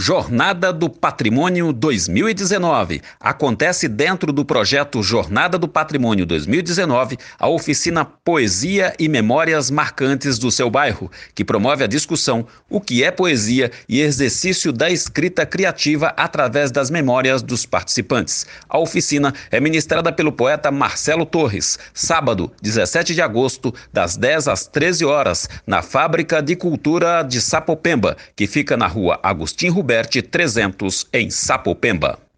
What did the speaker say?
Jornada do Patrimônio 2019. Acontece dentro do projeto Jornada do Patrimônio 2019 a oficina Poesia e Memórias Marcantes do seu bairro, que promove a discussão o que é poesia e exercício da escrita criativa através das memórias dos participantes. A oficina é ministrada pelo poeta Marcelo Torres, sábado, 17 de agosto, das 10 às 13 horas, na Fábrica de Cultura de Sapopemba, que fica na rua Agostinho Ruberti 300, em Sapopemba.